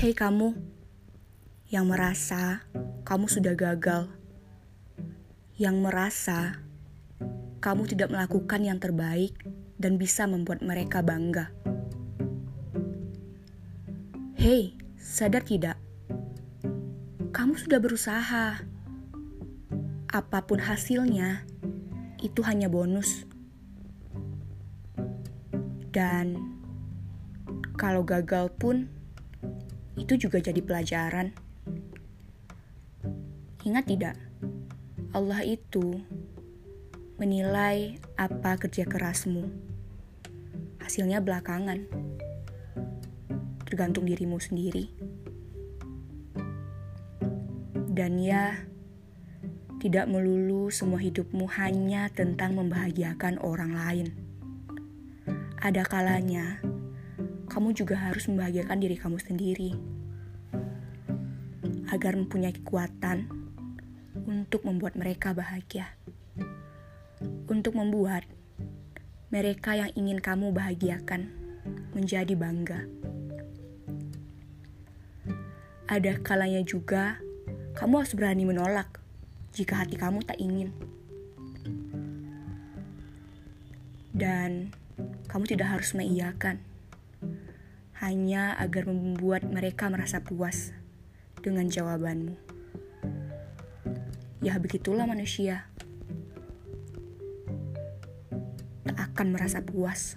Hei kamu yang merasa kamu sudah gagal, yang merasa kamu tidak melakukan yang terbaik dan bisa membuat mereka bangga. Hei, sadar tidak? Kamu sudah berusaha. Apa pun hasilnya, itu hanya bonus. Dan kalau gagal pun, itu juga jadi pelajaran. Ingat tidak, Allah itu menilai apa kerja kerasmu. Hasilnya belakangan, tergantung dirimu sendiri. Dan ya, tidak melulu semua hidupmu hanya tentang membahagiakan orang lain. Ada kalanya kamu juga harus membahagiakan diri kamu sendiri agar mempunyai kekuatan untuk membuat mereka bahagia. Untuk membuat mereka yang ingin kamu bahagiakan menjadi bangga. Ada kalanya juga kamu harus berani menolak jika hati kamu tak ingin. Dan kamu tidak harus mengiyakan hanya agar membuat mereka merasa puas dengan jawabanmu. Ya, begitulah manusia. Tak akan merasa puas